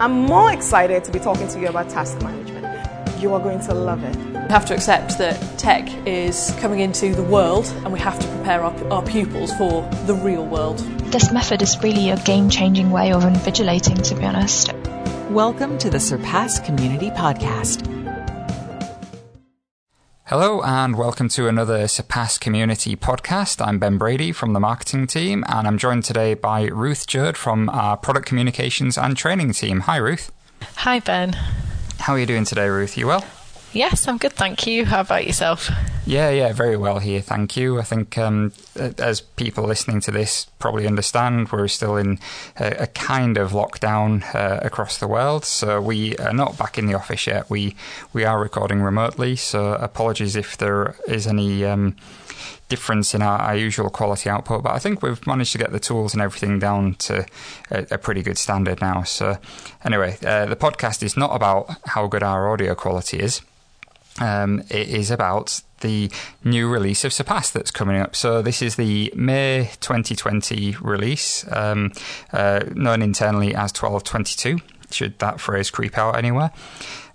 I'm more excited to be talking to you about task management. You are going to love it. We have to accept that tech is coming into the world and we have to prepare our, our pupils for the real world. This method is really a game changing way of invigilating, to be honest. Welcome to the Surpass Community Podcast. Hello and welcome to another Surpass Community podcast. I'm Ben Brady from the marketing team and I'm joined today by Ruth Jerd from our product communications and training team. Hi, Ruth. Hi, Ben. How are you doing today, Ruth? You well? Yes, I'm good, thank you. How about yourself? Yeah, yeah, very well here, thank you. I think um, as people listening to this probably understand, we're still in a, a kind of lockdown uh, across the world, so we are not back in the office yet. We we are recording remotely, so apologies if there is any. Um, difference in our, our, usual quality output, but I think we've managed to get the tools and everything down to a, a pretty good standard now. So, anyway, uh, the podcast is not about how good our audio quality is. Um, it is about the new release of Surpass that's coming up. So this is the May 2020 release, um, uh, known internally as 1222. Should that phrase creep out anywhere?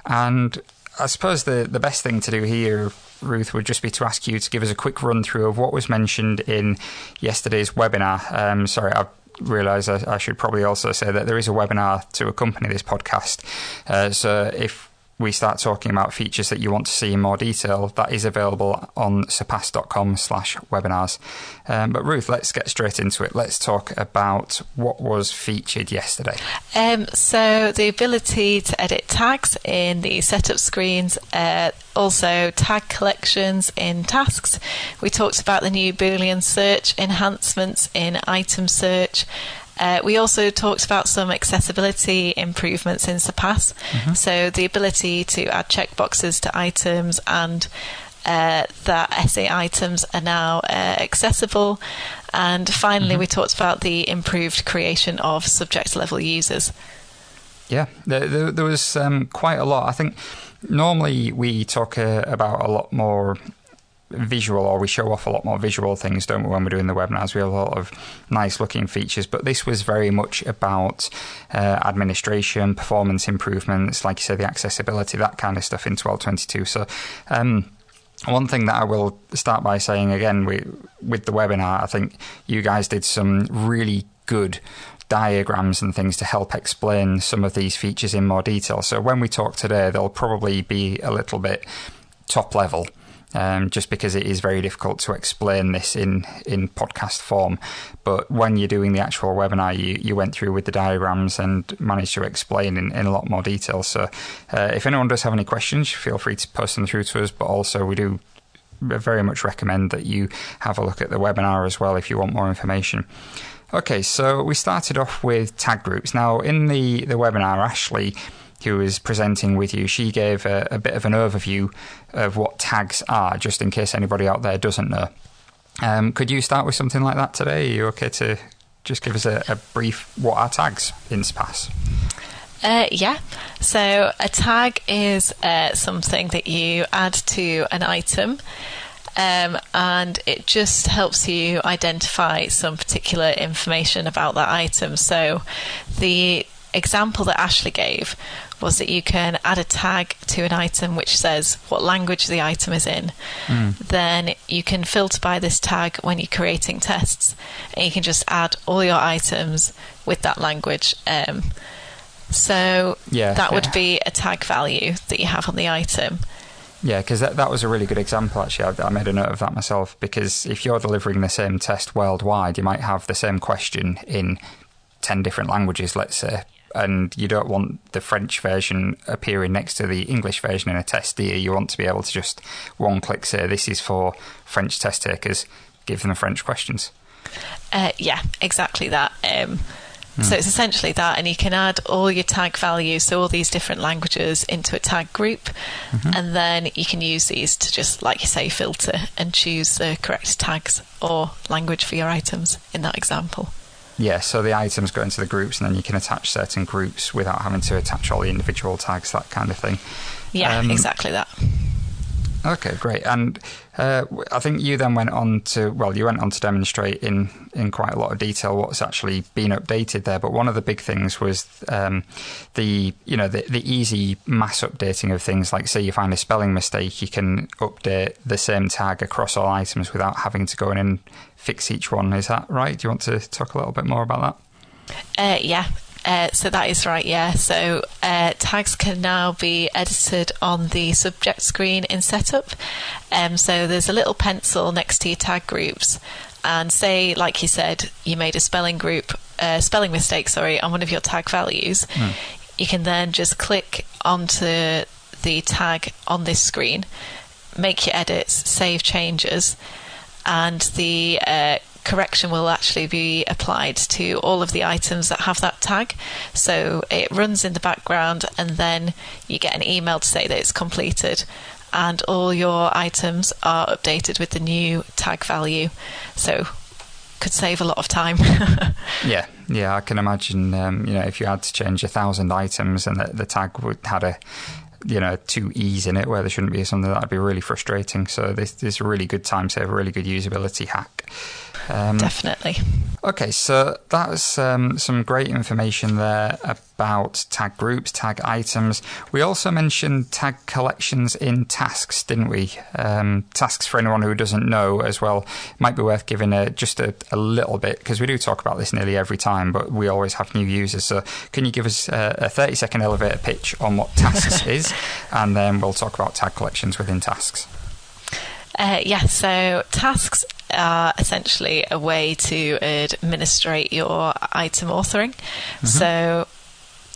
And I suppose the the best thing to do here Ruth, would just be to ask you to give us a quick run through of what was mentioned in yesterday's webinar. Um, sorry, I realise I, I, should probably also say that there is a webinar to accompany this podcast. Uh, so if we start talking about features that you want to see in more detail, that is available on surpass.com slash webinars. Um, but Ruth, let's get straight into it. Let's talk about what was featured yesterday. Um, so the ability to edit tags in the setup screens, uh, also tag collections in tasks. We talked about the new Boolean search enhancements in item search uh, we also talked about some accessibility improvements in Surpass. Mm-hmm. So the ability to add checkboxes to items and uh, that essay items are now uh, accessible. And finally, mm-hmm. we talked about the improved creation of subject level users. Yeah, there, there, there was um, quite a lot. I think normally we talk uh, about a lot more visual or we show off a lot more visual things, don't we, when we're doing the webinars? We have a lot of nice looking features, but this was very much about uh, administration, performance improvements, like you said, the accessibility, that kind of stuff in 1222. So, um, one thing that I will start by saying again we, with the webinar, I think you guys did some really good diagrams and things to help explain some of these features in more detail. So when we talk today, they'll probably be a little bit top level um, just because it is very difficult to explain this in, in podcast form. But when you're doing the actual webinar, you, you went through with the diagrams and managed to explain in, in a lot more detail. So uh, if anyone does have any questions, feel free to post them through to us. But also, we do very much recommend that you have a look at the webinar as well if you want more information. Okay, so we started off with tag groups. Now, in the, the webinar, Ashley who was presenting with you, she gave a, a, bit of an overview of what tags are, just in case anybody out there doesn't know. Um, could you start with something like that today? Are you okay to just give us a, a brief what are tags in Surpass? Uh, yeah. So a tag is uh, something that you add to an item. Um, and it just helps you identify some particular information about that item. So, the example that Ashley gave was that you can add a tag to an item which says what language the item is in. Mm. Then you can filter by this tag when you're creating tests, and you can just add all your items with that language. Um, so yeah, that yeah. would be a tag value that you have on the item. Yeah, because that, that was a really good example, actually. I, I, made a note of that myself because if you're delivering the same test worldwide, you might have the same question in 10 different languages, let's say and you don't want the French version appearing next to the English version in a test, do you? You want to be able to just one click say, this is for French test takers, give them the French questions. Uh, yeah, exactly that. Um, mm. So it's essentially that, and you can add all your tag values, so all these different languages, into a tag group, mm-hmm. and then you can use these to just, like you say, filter and choose the correct tags or language for your items in that example. Yeah, so the items go into the groups, and then you can attach certain groups without having to attach all the individual tags, that kind of thing. Yeah, um, exactly that. Okay, great. And uh, I think you then went on to well, you went on to demonstrate in in quite a lot of detail what's actually been updated there. But one of the big things was um, the you know the, the easy mass updating of things. Like say you find a spelling mistake, you can update the same tag across all items without having to go in and fix each one. Is that right? Do you want to talk a little bit more about that? Uh, yeah, uh, so that is right, yeah. So uh, tags can now be edited on the subject screen in setup. Um, so there's a little pencil next to your tag groups, and say, like you said, you made a spelling group, uh, spelling mistake, sorry, on one of your tag values. Mm. You can then just click onto the tag on this screen, make your edits, save changes, and the uh, correction will actually be applied to all of the items that have that tag. So it runs in the background, and then you get an email to say that it's completed. And all your items are updated with the new tag value. So could save a lot of time. yeah, yeah, I can imagine. Um, you know, if you had to change a thousand items and the, the tag would had a you know two e's in it where there shouldn't be something that'd be really frustrating. So this, this is a really good time save, a really good usability hack. Um, Definitely. Okay, so that's um, some great information there about tag groups, tag items. We also mentioned tag collections in tasks, didn't we? Um, tasks, for anyone who doesn't know as well, might be worth giving a, just a, a little bit, because we do talk about this nearly every time, but we always have new users. So can you give us a, a 30 second elevator pitch on what tasks is? And then we'll talk about tag collections within tasks. Uh, yeah, so tasks are essentially a way to administrate your item authoring. Mm-hmm. So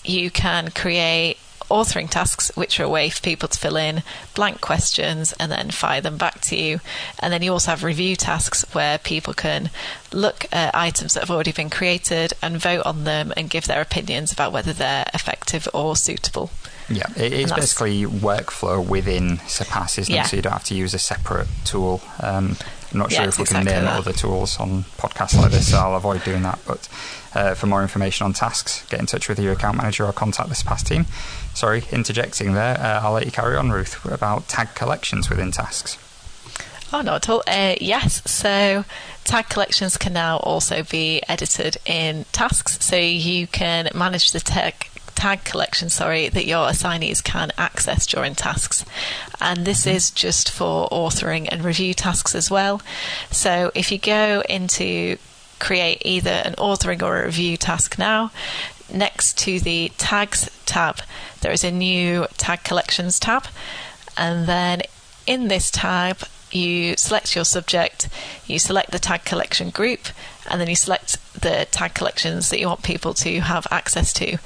you can create authoring tasks, which are a way for people to fill in blank questions and then fire them back to you. And then you also have review tasks where people can look at items that have already been created and vote on them and give their opinions about whether they're effective or suitable. Yeah, it's basically workflow within Surpass, isn't yeah. it? So you don't have to use a separate tool. Um, I'm not sure if we exactly can name that. other tools on podcasts like this, so I'll avoid doing that. But uh, for more information on tasks, get in touch with your account manager or contact the Surpass team. Sorry, interjecting there. Uh, I'll let you carry on, Ruth, about tag collections within tasks. Oh, not at all. Uh, yes, so tag collections can now also be edited in tasks, so you can manage the tag tag collection, sorry, that your assignees can access during tasks. And this mm-hmm. is just for authoring and review tasks as well. So if you go into create either an authoring or a review task now, next to the tags tab, there is a new tag collections tab. And then in this tab, you select your subject, you select the tag collection group, and then you select the tag collections that you want people to have access to.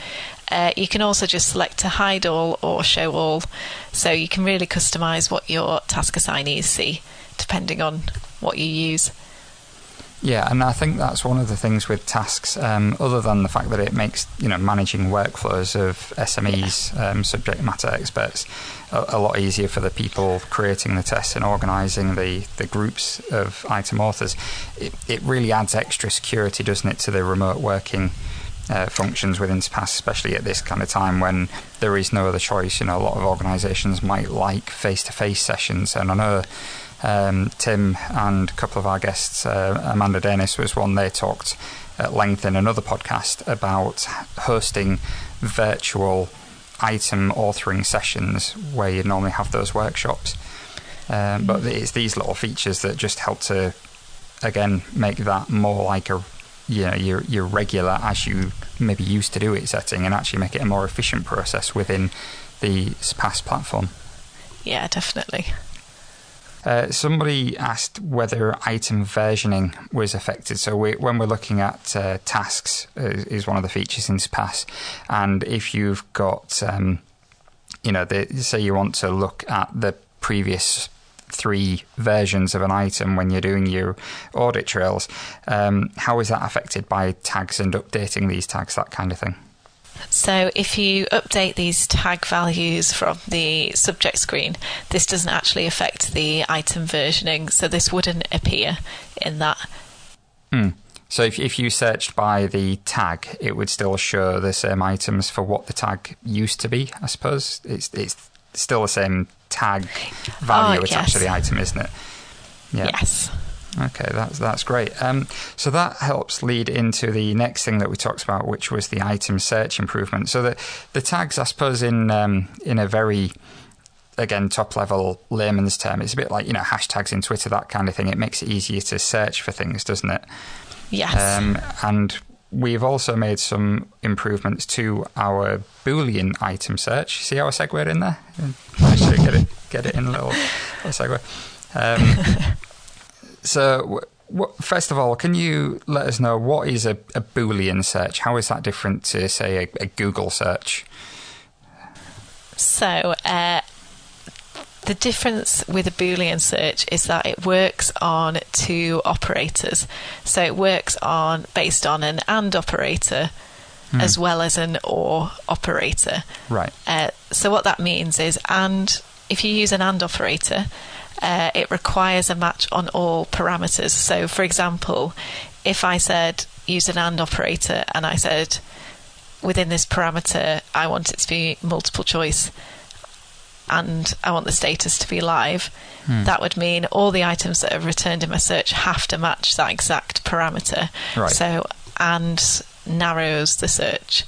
Uh, you can also just select to hide all or show all, so you can really customize what your task assignees see depending on what you use. Yeah, and I think that's one of the things with tasks. Um, other than the fact that it makes you know managing workflows of SMEs, yeah. um, subject matter experts, a, a, lot easier for the people creating the tests and organising the the groups of item authors. It, it really adds extra security, doesn't it, to the remote working uh, functions within Surpass, especially at this kind of time when there is no other choice. You know, a lot of organisations might like face-to-face sessions, and I know um, Tim and a couple of our guests, uh, Amanda Dennis was one. They talked at length in another podcast about hosting virtual item authoring sessions where you normally have those workshops. Um, but it's these little features that just help to, again, make that more like a you know, your your regular as you maybe used to do it setting and actually make it a more efficient process within the Surpass platform. Yeah, definitely. Uh, somebody asked whether item versioning was affected. So we, when we're looking at uh, tasks, uh, is one of the features in Surpass, and if you've got, um, you know, the, say you want to look at the previous three versions of an item when you're doing your audit trails. Um, how is that affected by tags and updating these tags, that kind of thing? So, if you update these tag values from the subject screen, this doesn't actually affect the item versioning, so this wouldn't appear in that. Hmm. So, if, if you searched by the tag, it would still show the same items for what the tag used to be, I suppose. It's, it's still the same tag value Oh, attached to the item, isn't it? Yeah. Yes. Okay, that's that's great. Um, so that helps lead into the next thing that we talked about, which was the item search improvement. So the the tags, I suppose, in um, in a very again top level layman's term, it's a bit like you know hashtags in Twitter, that kind of thing. It makes it easier to search for things, doesn't it? Yes. Um, and we've also made some improvements to our Boolean item search. See how I segued in there? Managed to get it, get it in a little, little segue. Um, so, first of all, can you let us know what is a, a Boolean search? How is that different to, say, a, a Google search? So, uh, the difference with a Boolean search is that it works on two operators. So it works on based on an AND operator as well as an OR operator. Right. Uh, so what that means is AND, if you use an AND operator, uh, it requires a match on all parameters. So, for example, if I said use an AND operator and I said within this parameter I want it to be multiple choice and I want the status to be live, that would mean all the items that are returned in my search have to match that exact parameter. Right. So, and narrows the search.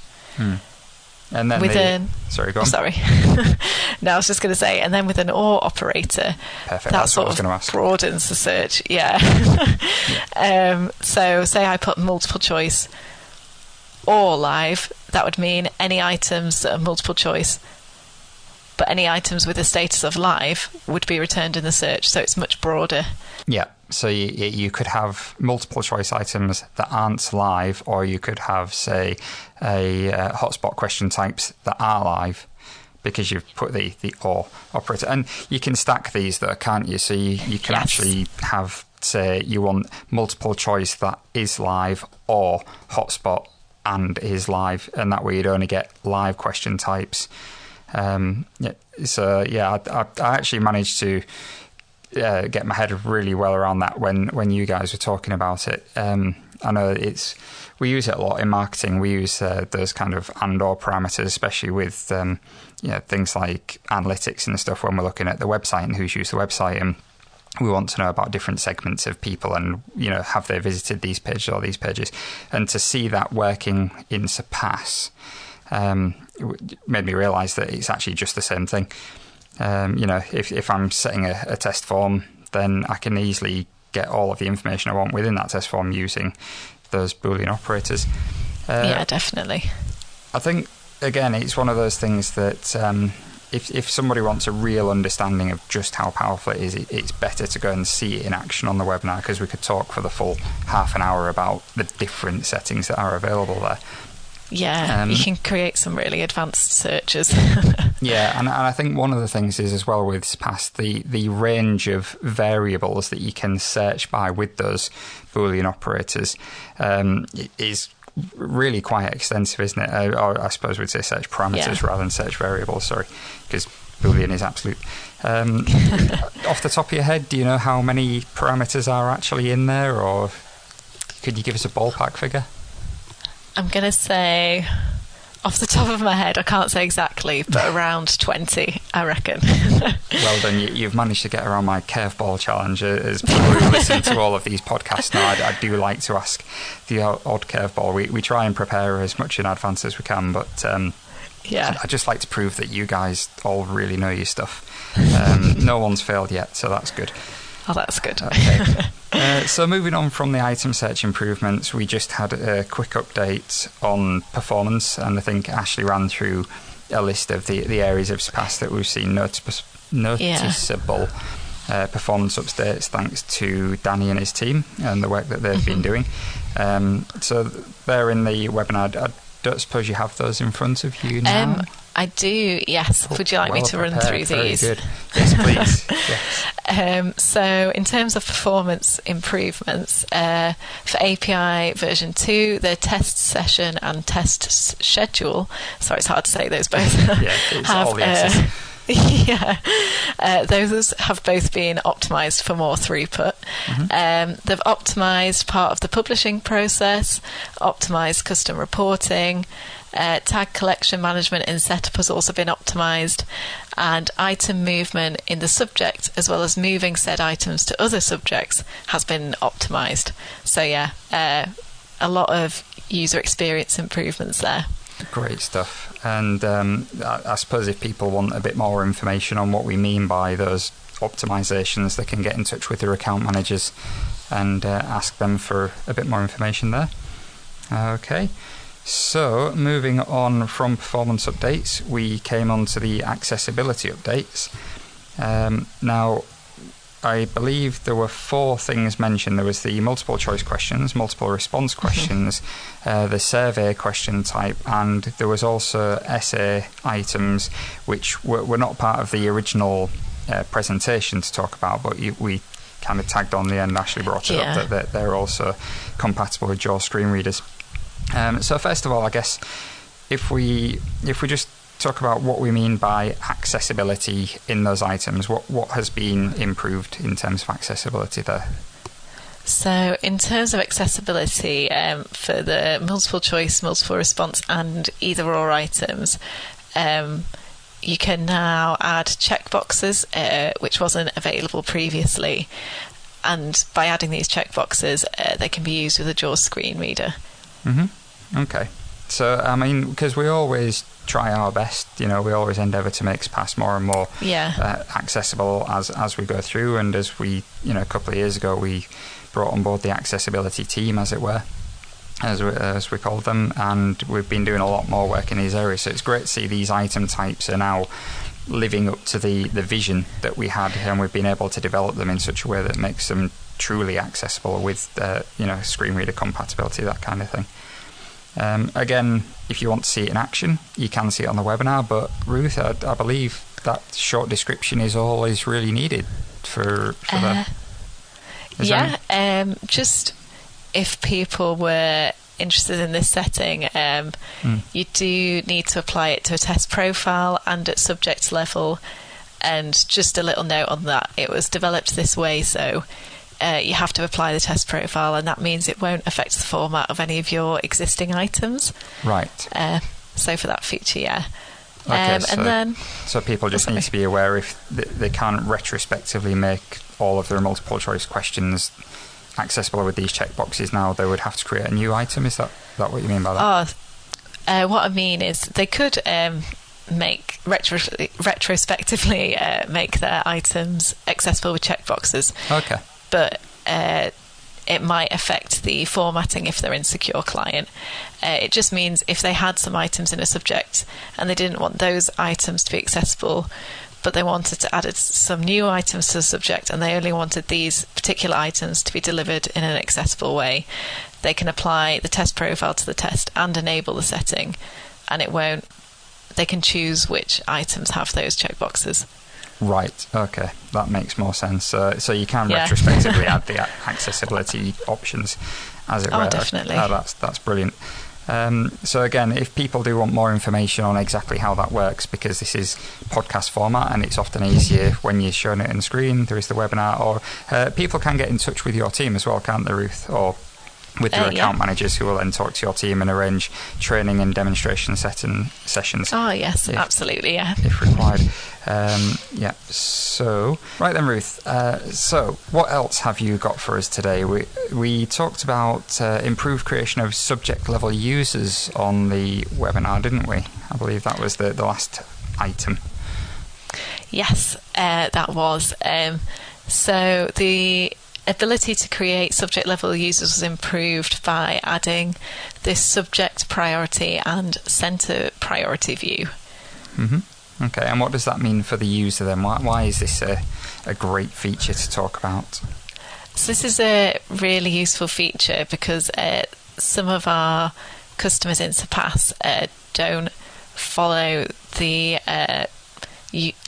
And then With the, an- sorry, go on. Sorry. no, I was just going to say, and then with an OR operator, Perfect, that that's what sort I was of broadens the search. Yeah. um, so, say I put multiple choice or live, that would mean any items that are multiple choice, but any items with a status of live would be returned in the search. So it's much broader. Yeah. So you, you could have multiple choice items that aren't live, or you could have, say, a uh, hotspot question types that are live because you've put the, the or operator. And you can stack these, though, can't you? So you, you can Yes. actually have, say, you want multiple choice that is live or hotspot and is live, and that way you'd only get live question types. Um, so yeah, I, I, I actually managed to uh, get my head really well around that when when you guys were talking about it. Um, I know it's we use it a lot in marketing. We use uh, those kind of and or parameters, especially with um, you know, things like analytics and stuff when we're looking at the website and who's used the website and we want to know about different segments of people and you know have they visited these pages or these pages and to see that working in surpass um, made me realize that it's actually just the same thing um, you know if, if i'm setting a, a test form then i can easily get all of the information i want within that test form using those boolean operators uh, yeah, definitely. I think again, it's one of those things that um, if if somebody wants a real understanding of just how powerful it is, it, it's better to go and see it in action on the webinar because we could talk for the full half an hour about the different settings that are available there. Yeah, Um, you can create some really advanced searches. Yeah, and, and I think one of the things is as well with Surpass the the range of variables that you can search by with those Boolean operators um, is really quite extensive, isn't it? Uh, or I suppose we'd say search parameters Yeah. rather than search variables. Sorry, because Boolean is absolute. Um, off the top of your head, do you know how many parameters are actually in there, or could you give us a ballpark figure? I'm going to say, off the top of my head, I can't say exactly, but around 20, I reckon. Well done, you, you've managed to get around my curveball challenge. Uh, As people who listen to all of these podcasts now, I, I do like to ask the odd odd curveball. We, we try and prepare as much in advance as we can, but um, yeah. I just like to prove that you guys all really know your stuff. Um, no one's failed yet, so that's good. Oh, that's good. Okay. Uh, so moving on from the item search improvements, we just had a quick update on performance, and I think Ashley ran through a list of the, the areas of Surpass that we've seen notice, noticeable uh, performance updates thanks to Danny and his team and the work that they've been doing. Um, so they're in the webinar. I don't suppose you have those in front of you now. Um, I do, yes. Would you like me Well to run prepared, through very these? Good. Yes, please. yes. Um, so, in terms of performance improvements, uh, for API version 2, the test session and test schedule, sorry, it's hard to say those both, Yeah, the S's. yeah, uh, those have both been optimized for more throughput. Um, they've optimized part of the publishing process, optimized custom reporting, Uh, tag collection management in setup has also been optimized, and item movement in the subject, as well as moving said items to other subjects, has been optimized. So, yeah, uh, a lot of user experience improvements there. Great stuff. And um, I, I suppose if people want a bit more information on what we mean by those optimizations, they can get in touch with their account managers and uh, ask them for a bit more information there. Okay. So, moving on from performance updates, we came on to the accessibility updates. Um, now, I believe there were four things mentioned. There was the multiple choice questions, multiple response questions, uh, the survey question type, and there was also essay items which were, were not part of the original uh, presentation to talk about, but you, we kind of tagged on the end. Ashley brought it Yeah. up that, that they're also compatible with JAWS screen readers. Um, so first of all, I guess if we if we just talk about what we mean by accessibility in those items, what what has been improved in terms of accessibility there? So, in terms of accessibility um, for the multiple choice, multiple response, and either or items, um, you can now add checkboxes, uh, which wasn't available previously. And by adding these checkboxes, uh, they can be used with a JAWS screen reader. Mm-hmm. Okay. So I mean, because we always try our best, you know, we always endeavour to make Surpass more and more Yeah. uh, accessible as as we go through, and as we, you know, a couple of years ago we brought on board the accessibility team, as it were, as we, as we called them, and we've been doing a lot more work in these areas. So it's great to see these item types are now living up to the the vision that we had, and we've been able to develop them in such a way that makes them truly accessible with, uh, you know, screen reader compatibility, that kind of thing. Um, again, if you want to see it in action, you can see it on the webinar. But Ruth, I, I believe that short description is always really needed for for Uh. Is yeah, um, just if people were interested in this setting, um, Mm. you do need to apply it to a test profile and at subject level. And just a little note on that, it was developed this way, so uh, you have to apply the test profile, and that means it won't affect the format of any of your existing items. Right. Uh, so for that feature, yeah. Okay, um, so- and then So people just need to be aware if th- they can't retrospectively make all of their multiple choice questions accessible with these checkboxes now, they would have to create a new item. Is that that what you mean by that? Oh, uh, what I mean is they could um, make retro- retrospectively uh, make their items accessible with checkboxes, okay. But uh, it might affect the formatting if they're in secure client. Uh, it just means if they had some items in a subject and they didn't want those items to be accessible, but they wanted to add some new items to the subject and they only wanted these particular items to be delivered in an accessible way, they can apply the test profile to the test and enable the setting, and it won't. They can choose which items have those checkboxes. Right. Okay. That makes more sense. Uh, so you can Yeah. retrospectively add the accessibility options, as it Oh, were. definitely. Oh, that's that's brilliant. Um, so again, if people do want more information on exactly how that works, because this is podcast format and it's often easier when you're showing it on screen, there is the webinar, or uh, people can get in touch with your team as well, can't they, Ruth? Or with your Uh, yeah. account managers who will then talk to your team and arrange training and demonstration setting sessions Oh, yes, Yeah. absolutely, yeah. if required. Um, yeah. So, right then, Ruth. Uh, so, what else have you got for us today? We we talked about uh, improved creation of subject level users on the webinar, didn't we? I believe that was the, the last item. Yes, uh, that was. Um, so the ability to create subject level users was improved by adding this subject priority and center priority view. hmm Okay. And what does that mean for the user then? Why, why is this a, a great feature to talk about? So this is a really useful feature because uh, some of our customers in Surpass uh, don't follow the uh,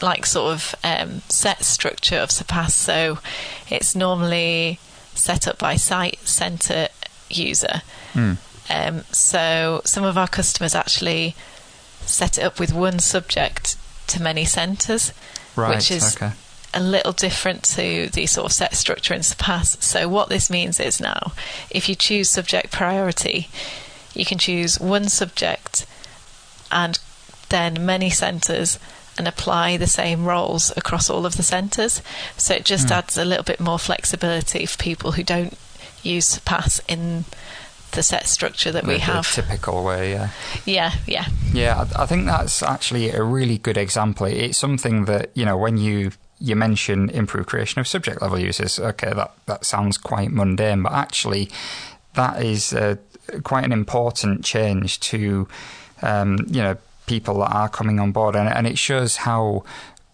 like sort of um, set structure of Surpass. So it's normally set up by site center user. Hmm. Um, so some of our customers actually set it up with one subject to many centres, Right. which is okay. a little different to the sort of set structure in Surpass. So what this means is now, if you choose subject priority, you can choose one subject and then many centres and apply the same roles across all of the centres. So it just Hmm. adds a little bit more flexibility for people who don't use Surpass in the set structure that The- we the have. typical way. Yeah. Yeah, yeah. Yeah, I, I think that's actually a really good example. It's something that you know when you you mention improved creation of subject level users. Okay, that that sounds quite mundane, but actually that is uh, quite an important change to um, you know people that are coming on board, and, and it shows how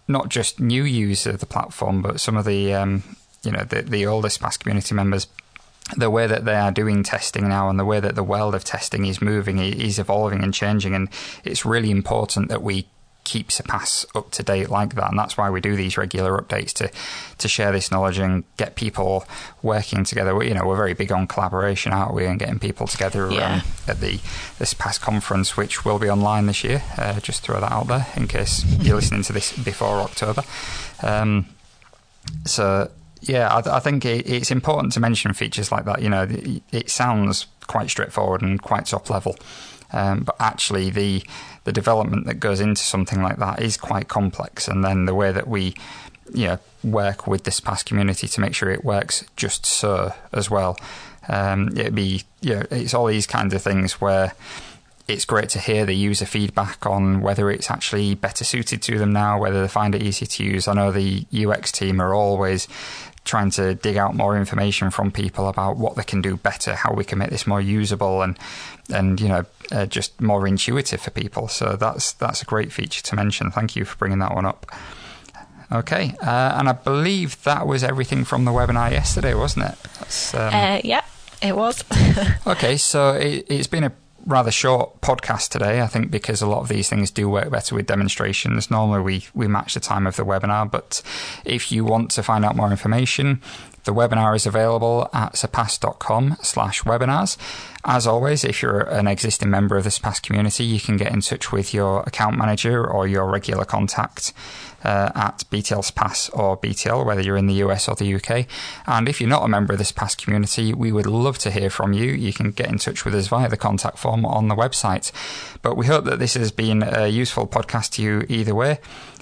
not just new users of the platform, but some of the um, you know the, the oldest Surpass community members the way that they are doing testing now and the way that the world of testing is moving is evolving and changing. And it's really important that we keep Surpass up to date like that. And that's why we do these regular updates to to share this knowledge and get people working together. We- you know we're very big on collaboration aren't we? And getting people together Yeah. um, at the this Surpass conference which will be online this year. Uh, just throw that out there in case you're listening to this before October. Um, so yeah, I, I think it, it's important to mention features like that. You know, it, it sounds quite straightforward and quite top level, um, but actually the the development that goes into something like that is quite complex. And then the way that we, you know, work with this Surpass community to make sure it works just so as well. Um, it'd be, you know, it's all these kinds of things where it's great to hear the user feedback on whether it's actually better suited to them now, whether they find it easy to use. I know the UX team are always trying to dig out more information from people about what they can do better, how we can make this more usable and and you know uh, just more intuitive for people. So that's that's a great feature to mention. Thank you for bringing that one up. Okay, uh, and I believe that was everything from the webinar yesterday, wasn't it? That's, um, Uh, yeah, it was. Okay, so it, it's been a rather short podcast today, I think, because a lot of these things do work better with demonstrations. Normally, we, we match the time of the webinar, but if you want to find out more information, the webinar is available at surpass.com slash webinars. As always, if you're an existing member of the Surpass community, you can get in touch with your account manager or your regular contact uh, at BTL Surpass or BTL, whether you're in the US or the UK. And if you're not a member of this Surpass community, we would love to hear from you. You can get in touch with us via the contact form on the website. But we hope that this has been a useful podcast to you either way.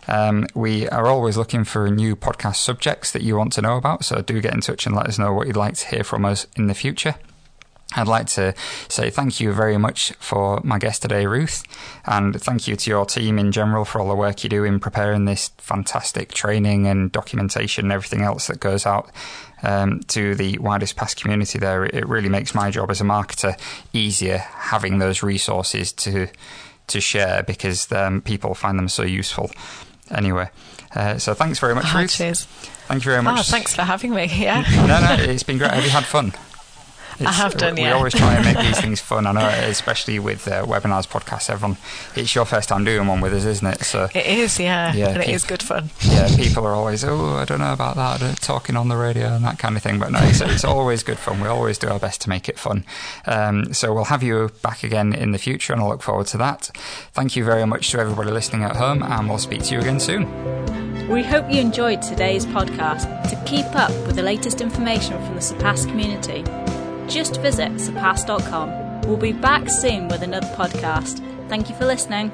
Um, we are always looking for new podcast subjects that you want to know about, so do get in touch and let us know what you'd like to hear from us in the future. I'd like to say thank you very much for my guest today, Ruth, and thank you to your team in general for all the work you do in preparing this fantastic training and documentation and everything else that goes out um, to the widest past community there. It really makes my job as a marketer easier having those resources to to share because um, people find them so useful. Anyway, uh, so thanks very much, Oh, Ruth. cheers. Thank you very much. Oh, thanks for having me. Yeah. No, no, it's been great. Have you had fun? It's- have done, We yeah. always try and make these things fun. I know, especially with uh, webinars, podcasts. Everyone, it's your first time doing one with us, isn't it? So, It is, yeah. Yeah, and it keep- is good fun. yeah, people are always, oh, I don't know about that, uh, talking on the radio and that kind of thing. But no, it's, it's always good fun. We always do our best to make it fun. Um, so we'll have you back again in the future, and I look forward to that. Thank you very much to everybody listening at home, and we'll speak to you again soon. We hope you enjoyed today's podcast. To keep up with the latest information from the Surpass community, just visit surpass.com. We'll be back soon with another podcast. Thank you for listening.